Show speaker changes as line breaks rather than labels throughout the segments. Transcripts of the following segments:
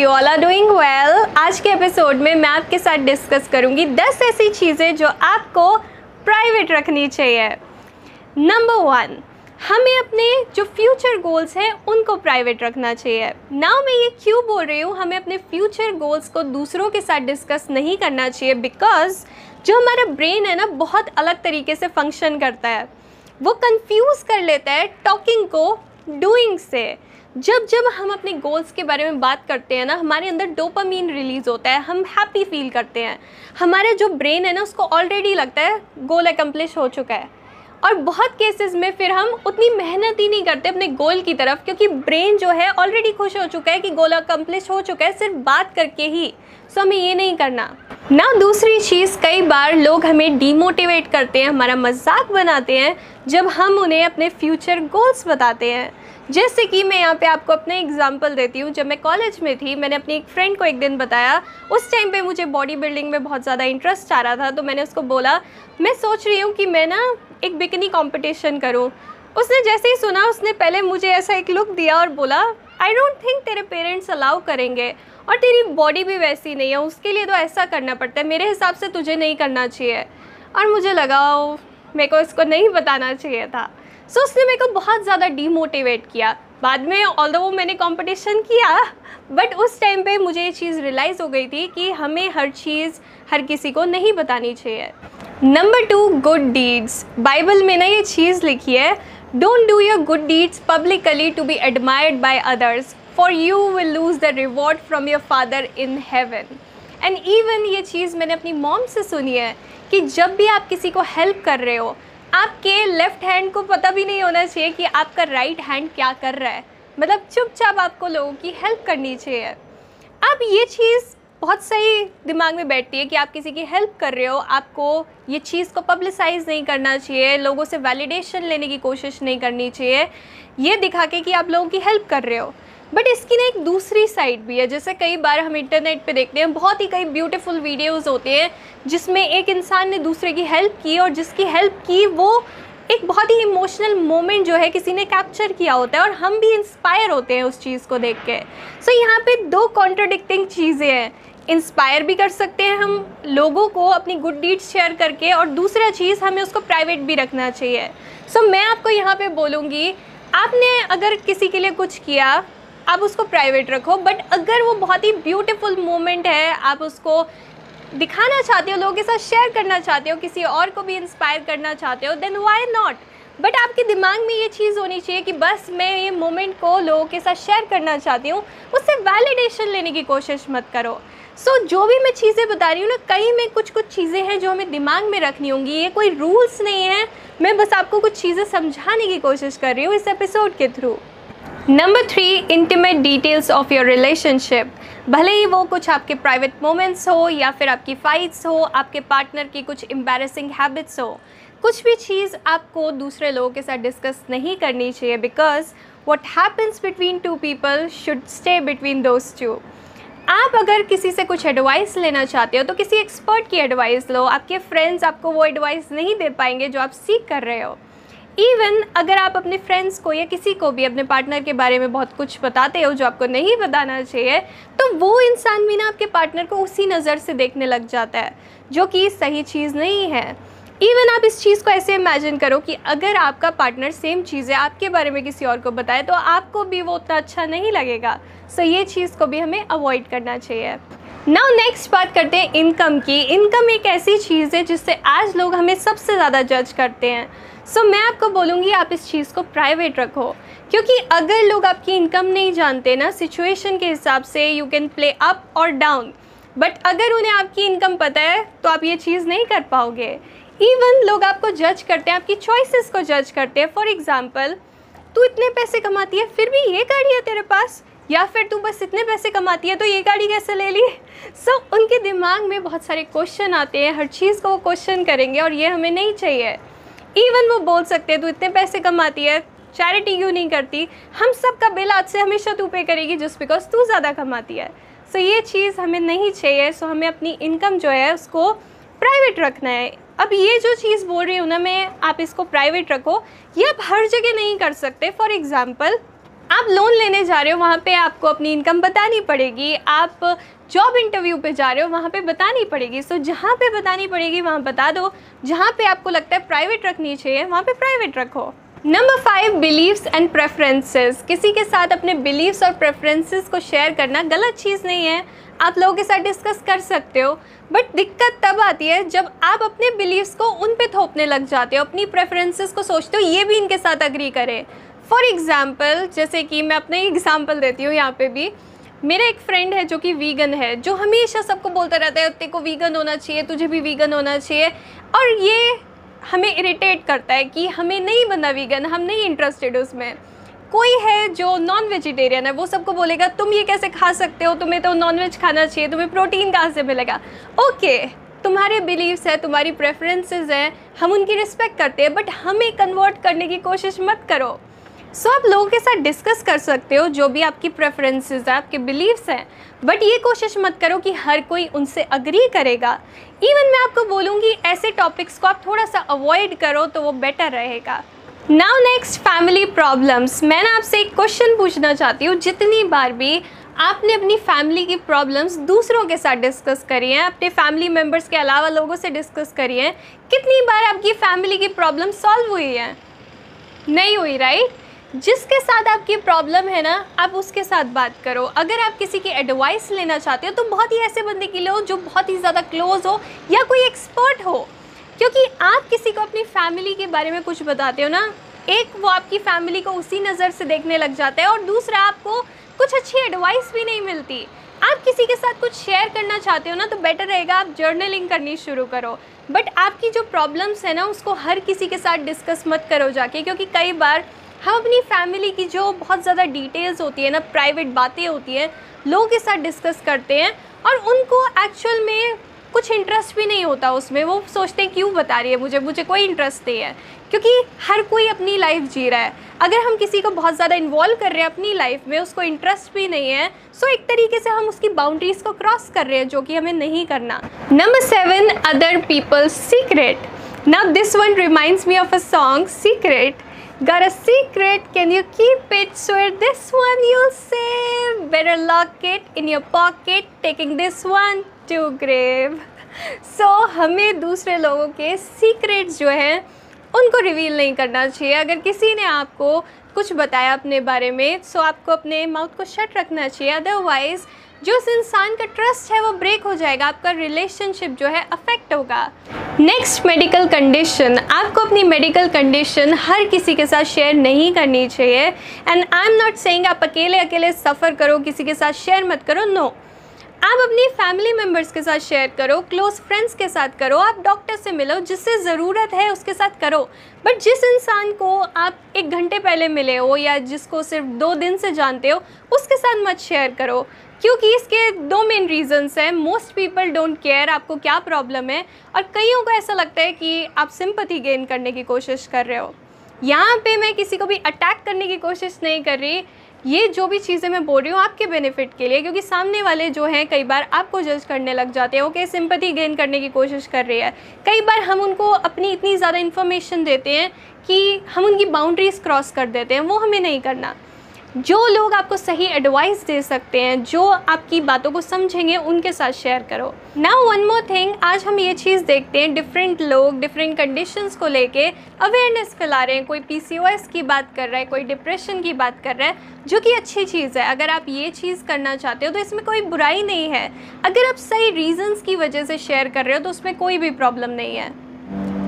You all are doing well आज के episode में मैं आपके साथ डिस्कस करूँगी 10 ऐसी चीज़ें जो आपको प्राइवेट रखनी चाहिए। नंबर वन हमें अपने जो फ्यूचर गोल्स हैं, उनको प्राइवेट रखना चाहिए। ना मैं ये क्यों बोल रही हूँ, हमें अपने फ्यूचर गोल्स को दूसरों के साथ डिस्कस नहीं करना चाहिए बिकॉज़ जो हमारा ब्रेन है ना, बहुत अलग तरीके से फ़ंक्शन करता है। वो कंफ्यूज कर लेता है टॉकिंग को डूइंग से। जब जब हम अपने गोल्स के बारे में बात करते हैं ना, हमारे अंदर डोपामीन रिलीज़ होता है, हम हैप्पी फील करते हैं। हमारा जो ब्रेन है ना, उसको ऑलरेडी लगता है गोल एकम्प्लिश हो चुका है। और बहुत केसेस में फिर हम उतनी मेहनत ही नहीं करते अपने गोल की तरफ़, क्योंकि ब्रेन जो है ऑलरेडी खुश हो चुका है कि गोल अकम्प्लिश हो चुका है, सिर्फ़ बात करके ही। सो हमें ये नहीं करना। ना दूसरी चीज़, कई बार लोग हमें डीमोटिवेट करते हैं, हमारा मज़ाक बनाते हैं, जब हम उन्हें अपने फ्यूचर गोल्स बताते हैं। जैसे कि मैं यहाँ पे आपको अपने एग्जांपल देती हूँ। जब मैं कॉलेज में थी, मैंने अपनी एक फ्रेंड को एक दिन बताया। उस टाइम पे मुझे बॉडी बिल्डिंग में बहुत ज़्यादा इंटरेस्ट आ रहा था तो मैंने उसको बोला, मैं सोच रही हूँ कि मैं ना एक बिकनी कॉम्पिटिशन करूँ। उसने जैसे ही सुना, उसने पहले मुझे ऐसा एक लुक दिया और बोला आई डोंट थिंक तेरे पेरेंट्स अलाउ करेंगे। और तेरी बॉडी भी वैसी नहीं है, उसके लिए तो ऐसा करना पड़ता है। मेरे हिसाब से तुझे नहीं करना चाहिए। और मुझे लगा मेरे को इसको नहीं बताना चाहिए था। सो so, उसने मेरे को बहुत ज़्यादा डीमोटिवेट किया। बाद में ऑल वो मैंने कंपटीशन किया बट उस टाइम पे मुझे ये चीज़ रियलाइज़ हो गई थी कि हमें हर चीज़ हर किसी को नहीं बतानी चाहिए। Number two good deeds Bible में ना ये चीज़ लिखी है don't do your good deeds publicly to be admired by others for you will lose the reward from your father in heaven and even ये चीज़ मैंने अपनी मॉम से सुनी है कि जब भी आप किसी को हेल्प कर रहे हो आपके लेफ़्ट हैंड को पता भी नहीं होना चाहिए कि आपका राइट right हैंड क्या कर रहा है। मतलब चुपचाप आपको लोगों की हेल्प करनी चाहिए। अब ये चीज़ बहुत सही दिमाग में बैठती है कि आप किसी की हेल्प कर रहे हो, आपको ये चीज़ को पब्लिसाइज नहीं करना चाहिए, लोगों से वैलिडेशन लेने की कोशिश नहीं करनी चाहिए। ये दिखा के कि आप लोगों की हेल्प कर रहे हो। बट इसकी ना एक दूसरी साइड भी है। जैसे कई बार हम इंटरनेट पे देखते हैं बहुत ही कई ब्यूटीफुल वीडियोस होते हैं जिसमें एक इंसान ने दूसरे की हेल्प की और जिसकी हेल्प की वो एक बहुत ही इमोशनल मोमेंट जो है किसी ने कैप्चर किया होता है और हम भी इंस्पायर होते हैं उस चीज़ को देख के। सो so, यहाँ पे दो कॉन्ट्रोडिक्टिंग चीज़ें हैं। इंस्पायर भी कर सकते हैं हम लोगों को अपनी गुड डीड्स शेयर करके और दूसरा चीज़ हमें उसको प्राइवेट भी रखना चाहिए। सो so, मैं आपको यहाँ पे बोलूँगी आपने अगर किसी के लिए कुछ किया आप उसको प्राइवेट रखो बट अगर वो बहुत ही ब्यूटीफुल मोमेंट है आप उसको दिखाना चाहते हो लोगों के साथ शेयर करना चाहते हो किसी और को भी इंस्पायर करना चाहते हो देन वाई नॉट बट आपके दिमाग में ये चीज़ होनी चाहिए कि बस मैं ये मोमेंट को लोगों के साथ शेयर करना चाहती हूँ उससे वैलिडेशन लेने की कोशिश मत करो। सो so, जो भी मैं चीज़ें बता रही हूँ ना कहीं में कुछ कुछ चीज़ें हैं जो हमें दिमाग में रखनी होंगी ये कोई रूल्स नहीं है मैं बस आपको कुछ चीज़ें समझाने की कोशिश कर रही हूँ इस एपिसोड के through number three intimate details of your relationship भले ही वो कुछ आपके प्राइवेट मोमेंट्स हो या फिर आपकी फाइट्स हो, आपके पार्टनर की कुछ एम्बेरसिंग हैबिट्स हो, कुछ भी चीज़ आपको दूसरे लोगों के साथ डिस्कस नहीं करनी चाहिए because what happens between two people should stay between those two आप अगर किसी से कुछ एडवाइस लेना चाहते हो तो किसी एक्सपर्ट की एडवाइस लो। आपके फ्रेंड्स आपको वो एडवाइस नहीं दे पाएँगे जो आप सीख कर रहे हो। इवन अगर आप अपने फ्रेंड्स को या किसी को भी अपने पार्टनर के बारे में बहुत कुछ बताते हो जो आपको नहीं बताना चाहिए तो वो इंसान भी ना आपके पार्टनर को उसी नज़र से देखने लग जाता है, जो कि सही चीज़ नहीं है। इवन आप इस चीज़ को ऐसे इमेजिन करो कि अगर आपका पार्टनर सेम चीज़ें आपके बारे में किसी और को बताए तो आपको भी वो उतना अच्छा नहीं लगेगा। सो so ये चीज़ को भी हमें अवॉइड करना चाहिए। नाउ नेक्स्ट बात करते हैं इनकम की। इनकम एक ऐसी चीज़ है जिससे आज लोग हमें सबसे ज़्यादा जज करते हैं। सो so, मैं आपको बोलूँगी आप इस चीज़ को प्राइवेट रखो। क्योंकि अगर लोग आपकी इनकम नहीं जानते ना सिचुएशन के हिसाब से यू कैन प्ले अप और डाउन बट अगर उन्हें आपकी इनकम पता है तो आप ये चीज़ नहीं कर पाओगे। इवन लोग आपको जज करते हैं आपकी चॉइसेस को जज करते हैं। फॉर एग्ज़ाम्पल तू इतने पैसे कमाती है फिर भी ये गाड़ी है तेरे पास। या फिर तू बस इतने पैसे कमाती है तो ये गाड़ी कैसे ले ली? सो so, उनके दिमाग में बहुत सारे क्वेश्चन आते हैं हर चीज़ को वो क्वेश्चन करेंगे और ये हमें नहीं चाहिए। इवन वो बोल सकते हैं तू इतने पैसे कमाती है चैरिटी क्यों नहीं करती? हम सब का बिल आज से हमेशा तू पे करेगी जस्ट बिकॉज़ तू ज़्यादा कमाती है। सो so, ये चीज़ हमें नहीं चाहिए सो so, हमें अपनी इनकम जो है उसको प्राइवेट रखना है। अब ये जो चीज़ बोल रही हूँ ना मैं आप इसको प्राइवेट रखो। ये आप हर जगह नहीं कर सकते। फॉर एग्ज़ाम्पल आप लोन लेने जा रहे हो, वहाँ पे आपको अपनी इनकम बतानी पड़ेगी। आप जॉब इंटरव्यू पे जा रहे हो, वहाँ पे बतानी पड़ेगी। सो जहाँ पे बतानी पड़ेगी, वहाँ बता दो। जहाँ पे आपको लगता है प्राइवेट रखनी चाहिए, वहाँ पे प्राइवेट रखो। Number five beliefs and preferences किसी के साथ अपने बिलीव्स और प्रेफरेंसेस को शेयर करना गलत चीज़ नहीं है। आप लोगों के साथ डिस्कस कर सकते हो। बट दिक्कत तब आती है जब आप अपने बिलीव्स को उन पे थोपने लग जाते हो, अपनी प्रेफरेंसेस को सोचते हो, ये भी इनके साथ अग्री करें। फॉर एग्ज़ाम्पल जैसे कि मैं अपने एग्ज़ाम्पल देती हूँ यहाँ पे भी। मेरा एक फ्रेंड है जो कि वीगन है, जो हमेशा सबको बोलता रहता है, तेरे को वीगन होना चाहिए, तुझे भी वीगन होना चाहिए। और ये हमें इरिटेट करता है कि हमें नहीं बनना वीगन हम नहीं इंटरेस्टेड उसमें। कोई है जो नॉन वेजिटेरियन है, वो सबको बोलेगा, तुम ये कैसे खा सकते हो? तुम्हें तो नॉन वेज खाना चाहिए, तुम्हें प्रोटीन कहाँ से मिलेगा? ओके तुम्हारे बिलीव्स है, तुम्हारी प्रेफरेंसेस हैं, हम उनकी रिस्पेक्ट करते हैं बट हमें कन्वर्ट करने की कोशिश मत करो। सो so, आप लोगों के साथ डिस्कस कर सकते हो जो भी आपकी प्रेफरेंसेस है आपके बिलीव्स हैं। बट ये कोशिश मत करो कि हर कोई उनसे अग्री करेगा। इवन मैं आपको बोलूँगी ऐसे टॉपिक्स को आप थोड़ा सा अवॉइड करो तो वो बेटर रहेगा। नाउ नेक्स्ट फैमिली प्रॉब्लम्स मैं ना आपसे एक क्वेश्चन पूछना चाहती हूँ। जितनी बार भी आपने अपनी फैमिली की प्रॉब्लम्स दूसरों के साथ डिस्कस करी हैं अपने फैमिली मेंबर्स के अलावा लोगों से डिस्कस करी हैं कितनी बार आपकी फैमिली की प्रॉब्लम सॉल्व हुई है? नहीं हुई राइट जिसके साथ आपकी प्रॉब्लम है ना, आप उसके साथ बात करो। अगर आप किसी की एडवाइस लेना चाहते हो तो बहुत ही ऐसे बंदे के लिए हो जो बहुत ही ज़्यादा क्लोज हो या कोई एक्सपर्ट हो। क्योंकि आप किसी को अपनी फैमिली के बारे में कुछ बताते हो ना, एक वो आपकी फैमिली को उसी नज़र से देखने लग जाता है और दूसरा आपको कुछ अच्छी एडवाइस भी नहीं मिलती। आप किसी के साथ कुछ शेयर करना चाहते हो ना तो बेटर रहेगा आप जर्नलिंग करनी शुरू करो। बट आपकी जो प्रॉब्लम्स है ना, उसको हर किसी के साथ डिस्कस मत करो जाके, क्योंकि कई बार हम अपनी फैमिली की जो बहुत ज़्यादा डिटेल्स होती है ना प्राइवेट बातें होती हैं, लोगों के साथ डिस्कस करते हैं और उनको एक्चुअल में कुछ इंटरेस्ट भी नहीं होता उसमें। वो सोचते हैं, क्यों बता रही है मुझे? मुझे कोई इंटरेस्ट नहीं है। क्योंकि हर कोई अपनी लाइफ जी रहा है। अगर हम किसी को बहुत ज़्यादा इन्वॉल्व कर रहे हैं अपनी लाइफ में, उसको इंटरेस्ट भी नहीं है सो एक तरीके से हम उसकी बाउंड्रीज़ को क्रॉस कर रहे हैं, जो कि हमें नहीं करना। Number seven other people's secret now this one reminds me of a song secret Got a secret? Can you keep it? Swear this one you'll save. Better lock it in your pocket. Taking this one to grave. So हमें दूसरे लोगों के secrets जो हैं उनको reveal नहीं करना चाहिए अगर किसी ने आपको कुछ बताया अपने बारे में सो आपको अपने माउथ को शट रखना चाहिए अदरवाइज़ जो उस इंसान का ट्रस्ट है, वो ब्रेक हो जाएगा, आपका रिलेशनशिप जो है अफेक्ट होगा नेक्स्ट मेडिकल कंडीशन आपको अपनी मेडिकल कंडीशन हर किसी के साथ शेयर नहीं करनी चाहिए and I am not saying आप अकेले अकेले सफ़र करो, किसी के साथ शेयर मत करो नो no. आप अपनी फैमिली मेंबर्स के साथ शेयर करो क्लोज फ्रेंड्स के साथ करो, आप डॉक्टर से मिलो, जिससे ज़रूरत है उसके साथ करो। बट जिस इंसान को आप एक घंटे पहले मिले हो या जिसको सिर्फ़ दो दिन से जानते हो, उसके साथ मत शेयर करो। क्योंकि इसके दो मेन रीजंस हैं। मोस्ट पीपल डोंट केयर आपको क्या प्रॉब्लम है। और कईयों को ऐसा लगता है कि आप सिंपथी गेन करने की कोशिश कर रहे हो। यहाँ पे मैं किसी को भी अटैक करने की कोशिश नहीं कर रही। ये जो भी चीज़ें मैं बोल रही हूँ आपके बेनिफिट के लिए, क्योंकि सामने वाले जो हैं, कई बार आपको जज करने लग जाते हैं ओके सिंपति गेन करने की कोशिश कर रही है। कई बार हम उनको अपनी इतनी ज़्यादा इन्फॉर्मेशन देते हैं कि हम उनकी बाउंड्रीज़ क्रॉस कर देते हैं, वो हमें नहीं करना। जो लोग आपको सही एडवाइस दे सकते हैं, जो आपकी बातों को समझेंगे, उनके साथ शेयर करो। नाउ वन मोर थिंग आज हम ये चीज़ देखते हैं डिफरेंट लोग डिफरेंट कंडीशंस को लेके अवेयरनेस फैला रहे हैं। कोई पीसीओएस की बात कर रहा है, कोई डिप्रेशन की बात कर रहा है, जो कि अच्छी चीज़ है। अगर आप ये चीज़ करना चाहते हो तो इसमें कोई बुराई नहीं है। अगर आप सही रीजंस की वजह से शेयर कर रहे हो तो उसमें कोई भी प्रॉब्लम नहीं है।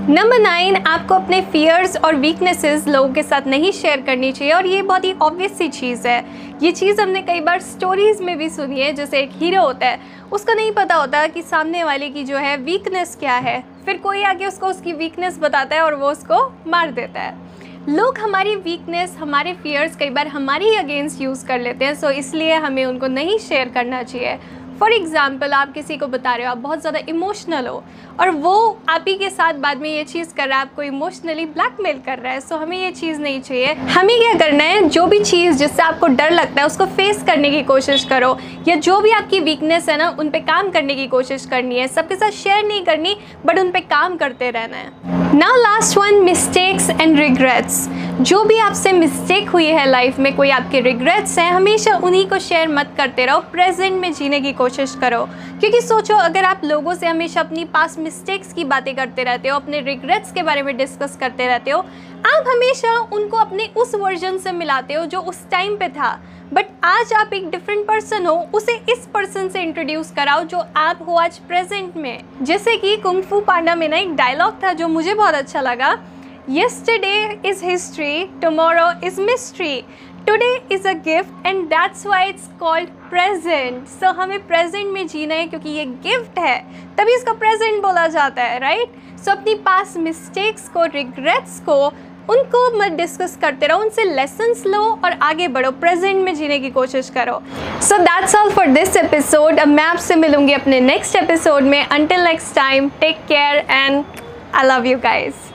नंबर नाइन आपको अपने फियर्स और वीकनेसेस लोगों के साथ नहीं शेयर करनी चाहिए और ये बहुत ही ऑब्वियस सी चीज़ है। ये चीज़ हमने कई बार स्टोरीज़ में भी सुनी है, जैसे एक हीरो होता है, उसको नहीं पता होता कि सामने वाले की जो है वीकनेस क्या है। फिर कोई आके उसको उसकी वीकनेस बताता है और वो उसको मार देता है। लोग हमारी वीकनेस हमारे फियर्स कई बार हमारी अगेंस्ट यूज़ कर लेते हैं सो इसलिए हमें उनको नहीं शेयर करना चाहिए। फॉर एग्ज़ाम्पल आप किसी को बता रहे हो, आप बहुत ज़्यादा इमोशनल हो, और वो आप ही के साथ बाद में ये चीज़ कर रहा है, आपको इमोशनली ब्लैकमेल कर रहा है सो हमें ये चीज़ नहीं चाहिए। हमें क्या करना है, जो भी चीज़ जिससे आपको डर लगता है, उसको फेस करने की कोशिश करो, या जो भी आपकी वीकनेस है ना, उन पर काम करने की कोशिश करनी है। सबके साथ शेयर नहीं करनी बट उन पर काम करते रहना है। Now last one mistakes and regrets जो भी आपसे मिस्टेक हुई है लाइफ में, कोई आपके रिग्रेट्स हैं, हमेशा उन्हीं को शेयर मत करते रहो प्रेजेंट में जीने की कोशिश करो। क्योंकि सोचो, अगर आप लोगों से हमेशा अपनी पास मिस्टेक्स की बातें करते रहते हो, अपने रिग्रेट्स के बारे में डिस्कस करते रहते हो, आप हमेशा उनको अपने उस वर्जन से मिलाते हो जो उस टाइम पे था। बट आज आप एक डिफरेंट पर्सन हो, उसे इस पर्सन से इंट्रोड्यूस कराओ जो आप हो आज प्रेजेंट में। जैसे कि कुंगफू पांडा में ना एक डायलॉग था जो मुझे बहुत अच्छा लगा। Yesterday is history tomorrow is mystery today is a gift and that's why it's called present so हमें प्रेजेंट में जीना है क्योंकि ये गिफ्ट है। तभी इसका प्रेजेंट बोला जाता है राइट right? सो so, अपनी पास मिस्टेक्स को रिग्रेट्स को उनको मत डिस्कस करते रहो उनसे लेसन्स लो और आगे बढ़ो। प्रेजेंट में जीने की कोशिश करो। So that's all for this episode अब मैं आपसे मिलूँगी अपने नेक्स्ट एपिसोड में। Until next time take care and I love you guys